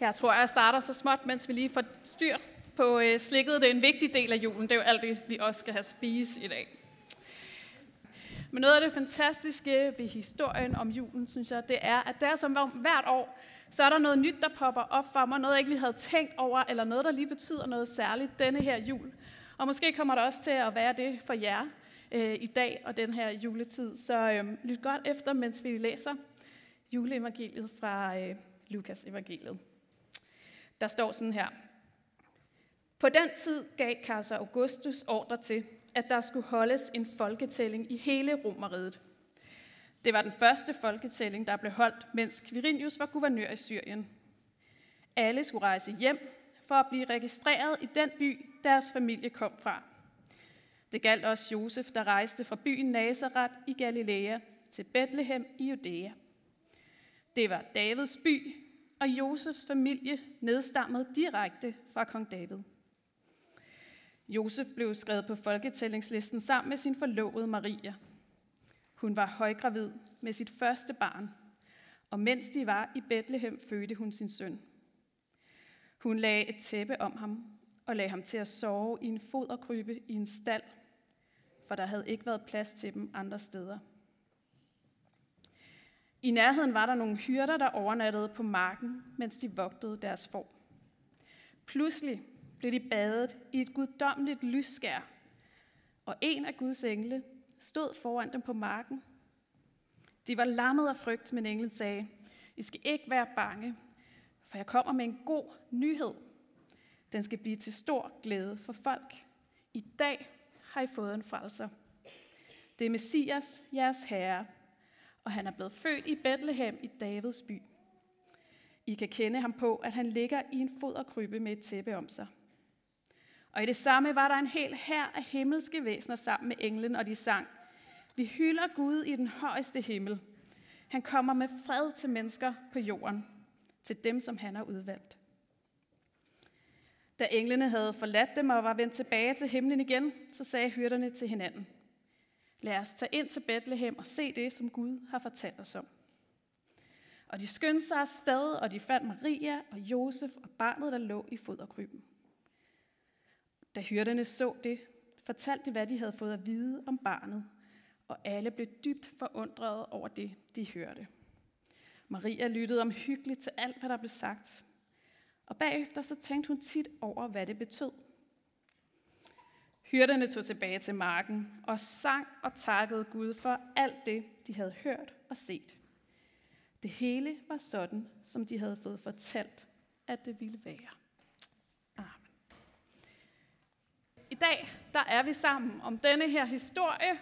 Jeg tror, jeg starter så småt, mens vi lige får styr på øh, slikket. Det er en vigtig del af julen. Det er jo alt det, vi også skal have spise i dag. Men noget af det fantastiske ved historien om julen, synes jeg, det er, at der som hvert år, så er der noget nyt, der popper op for mig. Noget, jeg ikke lige havde tænkt over, eller noget, der lige betyder noget særligt denne her jul. Og måske kommer der også til at være det for jer øh, i dag og den her juletid. Så øh, lyt godt efter, mens vi læser juleevangeliet fra øh, Lukas evangeliet. Der står sådan her. På den tid gav kejser Augustus ordre til, at der skulle holdes en folketælling i hele Romeriet. Det var den første folketælling, der blev holdt, mens Quirinius var guvernør i Syrien. Alle skulle rejse hjem for at blive registreret i den by, deres familie kom fra. Det galt også Josef, der rejste fra byen Nazareth i Galilea til Bethlehem i Judæa. Det var Davids by, og Josefs familie nedstammede direkte fra kong David. Josef blev skrevet på folketællingslisten sammen med sin forlovede Maria. Hun var højgravid med sit første barn, og mens de var i Bethlehem, fødte hun sin søn. Hun lagde et tæppe om ham og lagde ham til at sove i en foderkrybe i en stald, for der havde ikke været plads til dem andre steder. I nærheden var der nogle hyrder, der overnattede på marken, mens de vogtede deres får. Pludselig blev de badet i et guddommeligt lysskær, og en af Guds engle stod foran dem på marken. De var lammet af frygt, men englen sagde, I skal ikke være bange, for jeg kommer med en god nyhed. Den skal blive til stor glæde for folk. I dag har I fået en frelser. Det er Messias, jeres herre, og han er blevet født i Bethlehem i Davids by. I kan kende ham på, at han ligger i en foderkrybbe med et tæppe om sig. Og i det samme var der en hel hær af himmelske væsener sammen med englen, og de sang, Vi hylder Gud i den højeste himmel. Han kommer med fred til mennesker på jorden, til dem, som han har udvalgt. Da englene havde forladt dem og var vendt tilbage til himlen igen, så sagde hyrderne til hinanden, Lad os tage ind til Bethlehem og se det, som Gud har fortalt os om. Og de skyndte sig afsted, og de fandt Maria og Josef og barnet, der lå i foderkryben. Da hyrderne så det, fortalte de, hvad de havde fået at vide om barnet, og alle blev dybt forundrede over det, de hørte. Maria lyttede omhyggeligt til alt, hvad der blev sagt, og bagefter så tænkte hun tit over, hvad det betød. Hyrderne tog tilbage til marken og sang og takkede Gud for alt det, de havde hørt og set. Det hele var sådan, som de havde fået fortalt, at det ville være. Amen. I dag der er vi sammen om denne her historie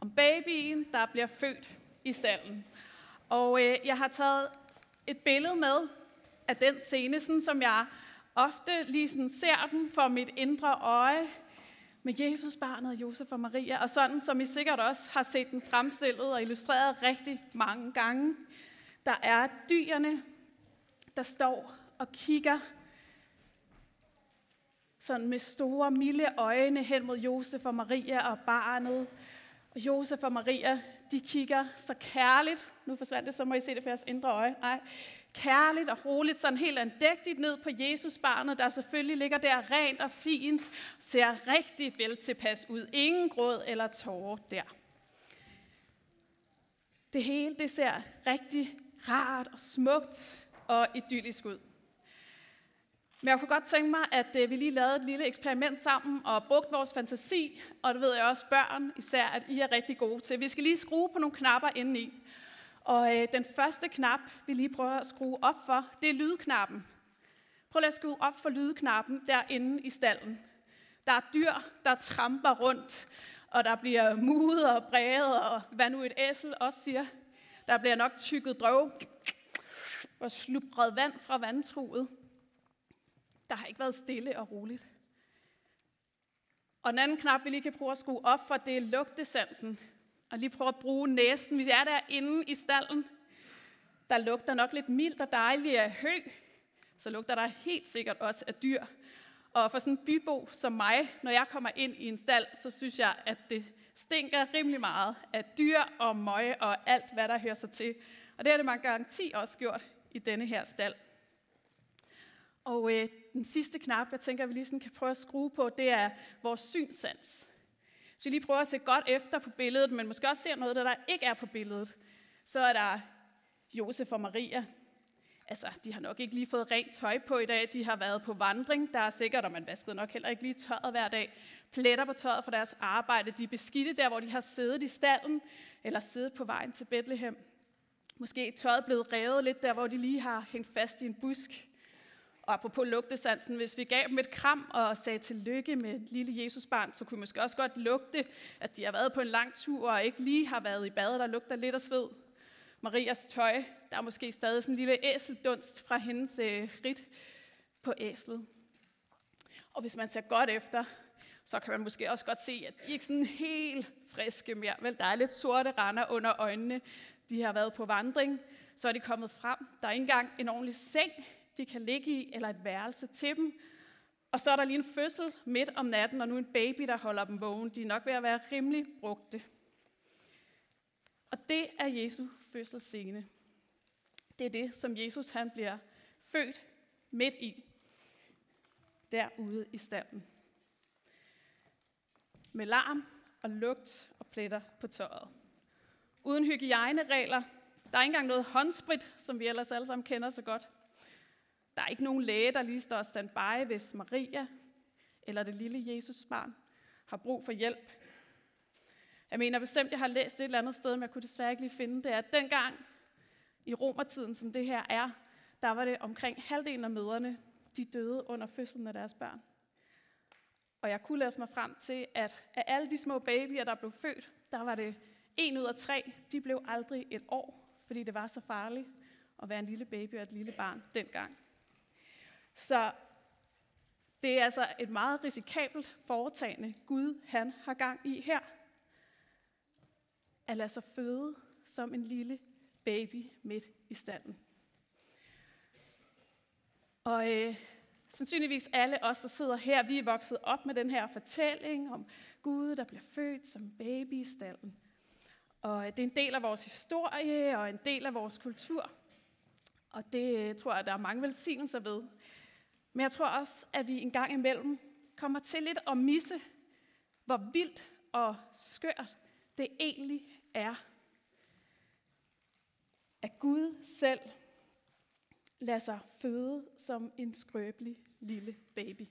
om babyen, der bliver født i stallen. Og øh, jeg har taget et billede med af den scene, sådan som jeg ofte lige sådan ser den for mit indre øje, med Jesus, barnet, Josef og Maria, og sådan som I sikkert også har set den fremstillet og illustreret rigtig mange gange. Der er dyrene, der står og kigger sådan med store, milde øjne hen mod Josef og Maria og barnet. Og Josef og Maria, de kigger så kærligt. Nu forsvandt det, så må I se det for jeres indre øje. Nej. Kærligt og roligt, sådan helt andægtigt ned på Jesus barnet, der selvfølgelig ligger der rent og fint, ser rigtig vel tilpas ud. Ingen gråd eller tårer der. Det hele, det ser rigtig rart og smukt og idyllisk ud. Men jeg kunne godt tænke mig, at øh, vi lige lavede et lille eksperiment sammen og brugte vores fantasi, og det ved jeg også børn især, at I er rigtig gode til. Vi skal lige skrue på nogle knapper indeni. Og øh, den første knap, vi lige prøver at skrue op for, det er lydknappen. Prøv at skrue op for lydknappen derinde i stallen. Der er dyr, der tramper rundt, og der bliver mudet og bræget, og hvad nu et æsel også siger. Der bliver nok tykket drøv og slubret vand fra vandtruet. Der har ikke været stille og roligt. Og den anden knap, vi lige kan prøve at skrue op for, det er lugtesansen. Og lige prøve at bruge næsen. Vi er derinde i stallen. Der lugter nok lidt mildt og dejligt af hø. Så lugter der helt sikkert også af dyr. Og for sådan en bybo som mig, når jeg kommer ind i en stald, så synes jeg, at det stinker rimelig meget af dyr og møg og alt, hvad der hører sig til. Og det har det man garanti også gjort i denne her stald. Og øh, den sidste knap, jeg tænker, vi lige sådan kan prøve at skrue på, det er vores synssans. Hvis vi lige prøver at se godt efter på billedet, men måske også ser noget, der, der ikke er på billedet. Så er der Josef og Maria. Altså, de har nok ikke lige fået rent tøj på i dag. De har været på vandring. Der er sikkert, og man vaskede nok heller ikke lige tøjet hver dag. Pletter på tøjet for deres arbejde. De er beskidte der, hvor de har siddet i stallen, eller siddet på vejen til Bethlehem. Måske er tøjet blevet revet lidt der, hvor de lige har hængt fast i en busk. Og apropos lugtesansen, hvis vi gav dem et kram og sagde tillykke med lille Jesusbarn, så kunne vi måske også godt lugte, at de har været på en lang tur og ikke lige har været i bad, der lugter lidt af sved. Marias tøj, der er måske stadig sådan en lille æseldunst fra hendes øh, rit på æslet. Og hvis man ser godt efter, så kan man måske også godt se, at de ikke er sådan helt friske mere. Vel, der er lidt sorte render under øjnene. De har været på vandring, så er de kommet frem. Der er ikke engang en ordentlig seng de kan ligge i, eller et værelse til dem. Og så er der lige en fødsel midt om natten, og nu en baby, der holder dem vågen. De er nok ved at være rimelig brugte. Og det er Jesu fødselsscene. Det er det, som Jesus han bliver født midt i, derude i stallen. Med larm og lugt og pletter på tøjet. Uden hygiejneregler. Der er ikke engang noget håndsprit, som vi ellers alle sammen kender så godt. Der er ikke nogen læge, der lige står standby, hvis Maria eller det lille Jesusbarn har brug for hjælp. Jeg mener bestemt, jeg har læst det et eller andet sted, men jeg kunne desværre ikke lige finde det, at dengang i romertiden, som det her er, der var det omkring halvdelen af mødrene, de døde under fødslen af deres børn. Og jeg kunne læse mig frem til, at af alle de små babyer, der blev født, der var det en ud af tre, de blev aldrig et år, fordi det var så farligt at være en lille baby og et lille barn dengang. Så det er altså et meget risikabelt foretagende, Gud han har gang i her. At lade sig føde som en lille baby midt i stallen. Og øh, sandsynligvis alle os, der sidder her, vi er vokset op med den her fortælling om Gud, der bliver født som baby i stallen. Og øh, det er en del af vores historie og en del af vores kultur. Og det øh, tror jeg, der er mange velsignelser ved. Men jeg tror også, at vi en gang imellem kommer til lidt at misse, hvor vildt og skørt det egentlig er. At Gud selv lader sig føde som en skrøbelig lille baby.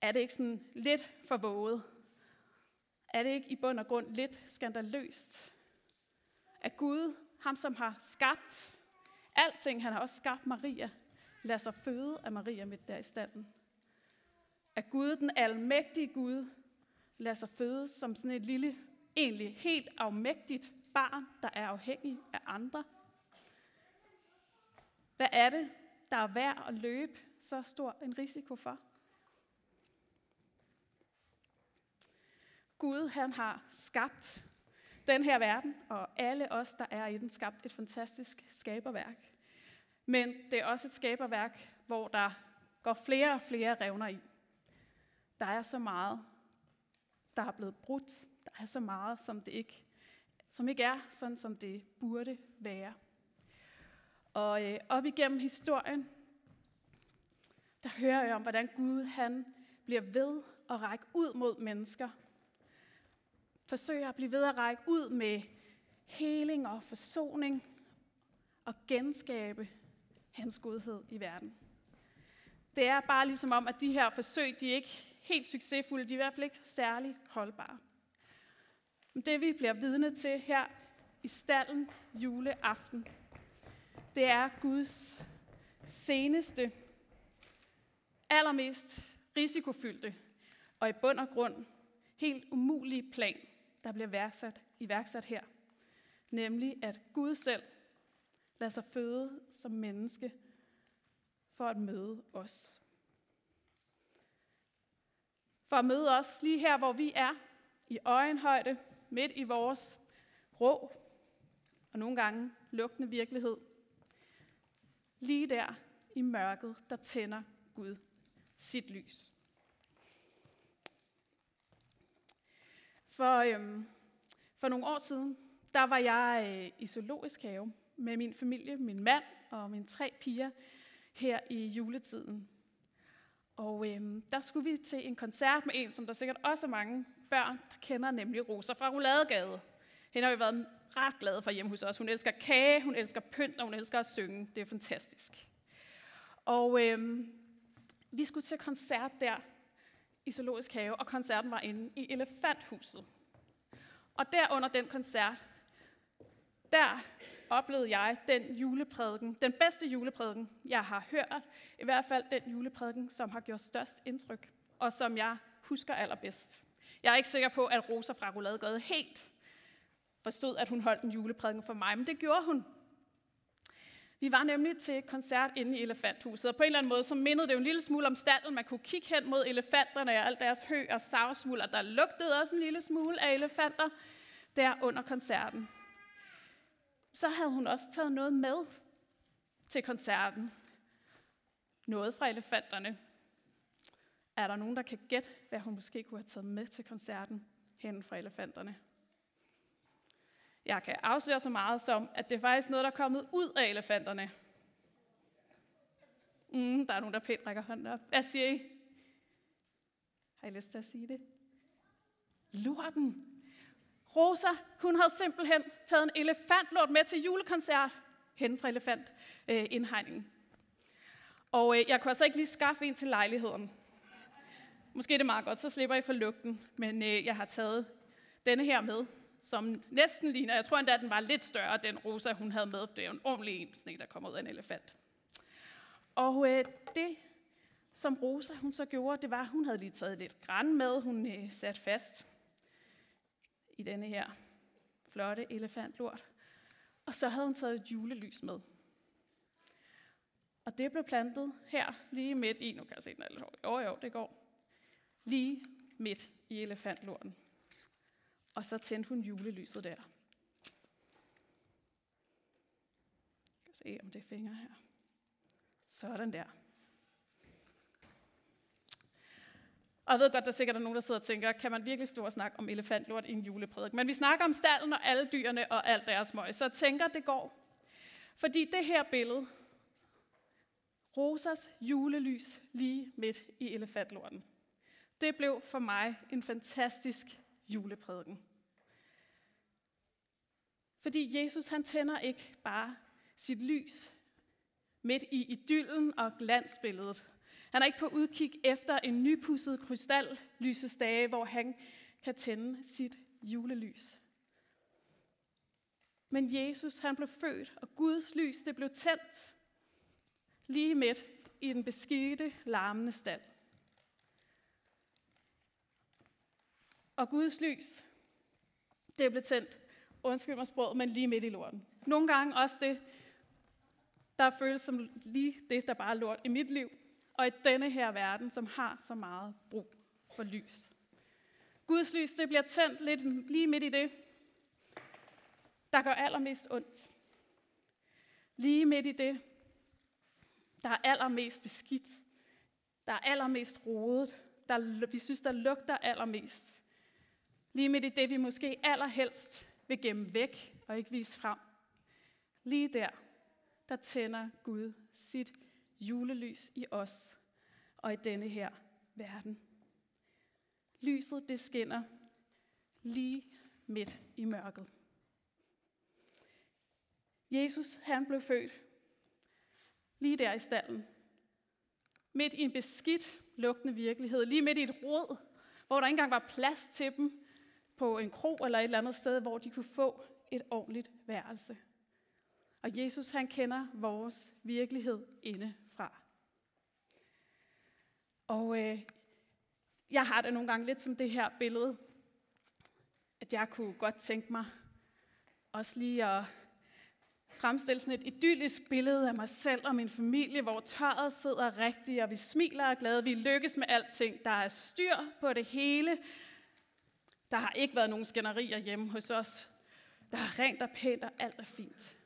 Er det ikke sådan lidt for våget? Er det ikke i bund og grund lidt skandaløst? At Gud, ham som har skabt Alting, han har også skabt Maria, Lad sig føde af Maria midt der i standen. At Gud, den almægtige Gud, lader sig føde som sådan et lille, egentlig helt afmægtigt barn, der er afhængig af andre. Hvad er det, der er værd at løbe så stor en risiko for? Gud, han har skabt den her verden, og alle os, der er i den, skabt et fantastisk skaberværk. Men det er også et skaberværk, hvor der går flere og flere revner i. Der er så meget, der er blevet brudt. Der er så meget, som det ikke, som ikke er sådan, som det burde være. Og øh, op igennem historien, der hører jeg om, hvordan Gud han bliver ved at række ud mod mennesker, forsøger at blive ved at række ud med heling og forsoning og genskabe hans godhed i verden. Det er bare ligesom om, at de her forsøg, de er ikke helt succesfulde, de er i hvert fald ikke særlig holdbare. Men det vi bliver vidne til her i stallen juleaften, det er Guds seneste, allermest risikofyldte og i bund og grund helt umulige plan der bliver værksat, iværksat her. Nemlig at Gud selv lader sig føde som menneske for at møde os. For at møde os lige her, hvor vi er, i øjenhøjde, midt i vores rå og nogle gange lugtende virkelighed. Lige der i mørket, der tænder Gud sit lys. For, øhm, for nogle år siden, der var jeg øh, i zoologisk have med min familie, min mand og mine tre piger her i juletiden. Og øh, der skulle vi til en koncert med en, som der sikkert også er mange børn, der kender, nemlig Rosa fra Rouladegade. Hende har vi været ret glade for hjemme hos os. Hun elsker kage, hun elsker pynt, og hun elsker at synge. Det er fantastisk. Og øh, vi skulle til koncert der i Zoologisk Have, og koncerten var inde i Elefanthuset. Og der under den koncert, der oplevede jeg den juleprædiken, den bedste juleprædiken, jeg har hørt. I hvert fald den juleprædiken, som har gjort størst indtryk, og som jeg husker allerbedst. Jeg er ikke sikker på, at Rosa fra Rouladegade helt forstod, at hun holdt en juleprædiken for mig, men det gjorde hun. Vi var nemlig til koncert inde i Elefanthuset, og på en eller anden måde så mindede det jo en lille smule om stallen. Man kunne kigge hen mod elefanterne og alt deres hø og savsmuld, og der lugtede også en lille smule af elefanter der under koncerten. Så havde hun også taget noget med til koncerten. Noget fra elefanterne. Er der nogen, der kan gætte, hvad hun måske kunne have taget med til koncerten hen fra elefanterne? Jeg kan afsløre så meget som, at det er faktisk noget, der er kommet ud af elefanterne. Mm, der er nogen, der pænt rækker hånden op. Hvad siger I? Har I lyst til at sige det? Lorten. Rosa, hun havde simpelthen taget en elefantlort med til julekoncert hen fra elefantindhegningen. Øh, og øh, jeg kunne altså ikke lige skaffe en til lejligheden. Måske er det meget godt, så slipper I for lugten, men øh, jeg har taget denne her med, som næsten ligner, jeg tror endda, at den var lidt større, den rosa, hun havde med. for Det er en ordentlig en sne, der kommer ud af en elefant. Og øh, det, som Rosa hun så gjorde, det var, at hun havde lige taget lidt græn med, hun øh, sat fast i denne her flotte elefantlort. Og så havde hun taget et julelys med. Og det blev plantet her, lige midt i, nu kan jeg se den er lidt hård. Jo, jo, det går. Lige midt i elefantlorten. Og så tændte hun julelyset der. Jeg kan se, om det er fingre her. Sådan der. Og jeg ved godt, der sikkert er nogen, der sidder og tænker, kan man virkelig stå og snakke om elefantlort i en juleprædik? Men vi snakker om stallen og alle dyrene og alt deres møg, så jeg tænker, det går. Fordi det her billede, Rosas julelys lige midt i elefantlorten, det blev for mig en fantastisk juleprædiken. Fordi Jesus han tænder ikke bare sit lys midt i idyllen og glansbilledet. Han er ikke på udkig efter en nypusset krystallysestage, hvor han kan tænde sit julelys. Men Jesus han blev født, og Guds lys det blev tændt lige midt i den beskidte, larmende stald. Og Guds lys, det blev tændt, undskyld mig sproget, men lige midt i lorten. Nogle gange også det, der føles som lige det, der bare er lort i mit liv, og i denne her verden, som har så meget brug for lys. Guds lys, det bliver tændt lidt lige midt i det, der gør allermest ondt. Lige midt i det, der er allermest beskidt, der er allermest rodet, der, vi synes, der lugter allermest. Lige midt i det, vi måske allerhelst vil gemme væk og ikke vise frem. Lige der, der tænder Gud sit julelys i os og i denne her verden. Lyset, det skinner lige midt i mørket. Jesus, han blev født lige der i stallen. Midt i en beskidt, lugtende virkelighed. Lige midt i et råd, hvor der ikke engang var plads til dem på en kro eller et eller andet sted, hvor de kunne få et ordentligt værelse. Og Jesus, han kender vores virkelighed inde og øh, jeg har det nogle gange lidt som det her billede, at jeg kunne godt tænke mig også lige at fremstille sådan et idyllisk billede af mig selv og min familie, hvor tøjet sidder rigtigt, og vi smiler og er glade, vi lykkes med alting, der er styr på det hele. Der har ikke været nogen skænderier hjemme hos os. Der er rent og pænt, og alt er fint.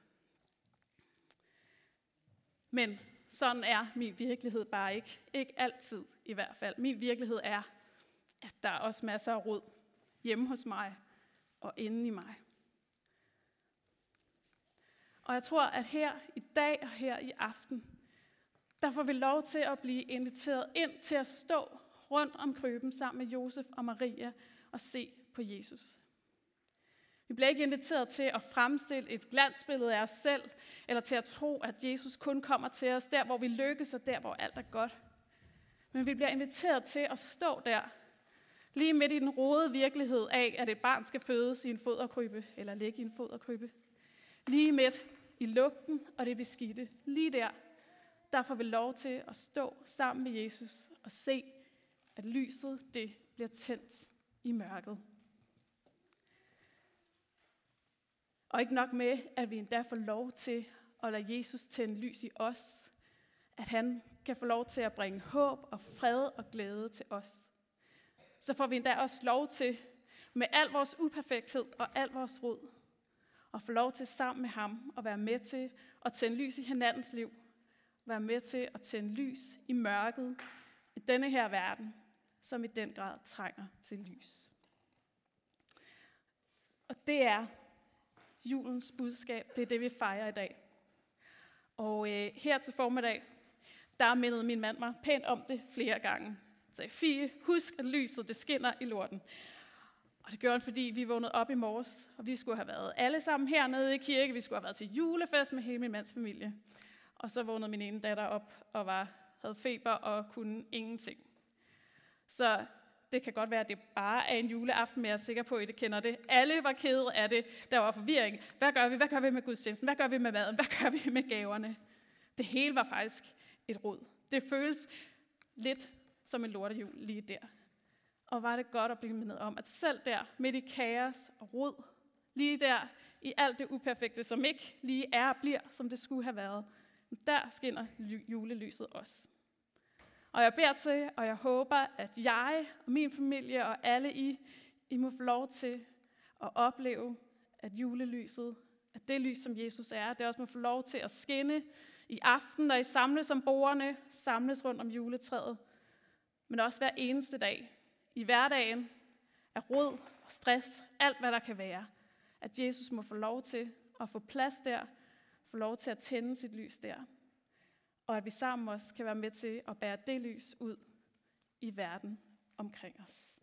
Men sådan er min virkelighed bare ikke. Ikke altid i hvert fald. Min virkelighed er, at der er også masser af rod hjemme hos mig og inde i mig. Og jeg tror, at her i dag og her i aften, der får vi lov til at blive inviteret ind til at stå rundt om krybben sammen med Josef og Maria og se på Jesus. Vi bliver ikke inviteret til at fremstille et glansbillede af os selv, eller til at tro, at Jesus kun kommer til os der, hvor vi lykkes, og der, hvor alt er godt. Men vi bliver inviteret til at stå der, lige midt i den rode virkelighed af, at et barn skal fødes i en foderkrybbe, eller ligge i en foderkrybbe. Lige midt i lugten og det beskidte. Lige der, der får vi lov til at stå sammen med Jesus og se, at lyset det bliver tændt i mørket. Og ikke nok med, at vi endda får lov til at lade Jesus tænde lys i os, at han kan få lov til at bringe håb og fred og glæde til os. Så får vi endda også lov til, med al vores uperfekthed og al vores rod, at få lov til sammen med ham at være med til at tænde lys i hinandens liv. Være med til at tænde lys i mørket i denne her verden, som i den grad trænger til lys. Og det er julens budskab. Det er det, vi fejrer i dag. Og øh, her til formiddag, der mindede min mand mig pænt om det flere gange. Så Fie, husk at lyset det skinner i lorten. Og det gjorde han, fordi vi vågnede op i morges, og vi skulle have været alle sammen hernede i kirke. Vi skulle have været til julefest med hele min mands familie. Og så vågnede min ene datter op og var, havde feber og kunne ingenting. Så det kan godt være, at det bare er en juleaften, men jeg er sikker på, at I det kender det. Alle var kede af det. Der var forvirring. Hvad gør vi? Hvad gør vi med gudstjenesten? Hvad gør vi med maden? Hvad gør vi med gaverne? Det hele var faktisk et rod. Det føles lidt som en lortehjul lige der. Og var det godt at blive mindet om, at selv der, midt i kaos og rod, lige der, i alt det uperfekte, som ikke lige er og bliver, som det skulle have været, der skinner julelyset også. Og jeg beder til, og jeg håber, at jeg og min familie og alle I, I må få lov til at opleve, at julelyset, at det lys, som Jesus er, det også må få lov til at skinne i aften, når I samles om bordene, samles rundt om juletræet, men også hver eneste dag, i hverdagen, af rod og stress, alt hvad der kan være, at Jesus må få lov til at få plads der, få lov til at tænde sit lys der, og at vi sammen også kan være med til at bære det lys ud i verden omkring os.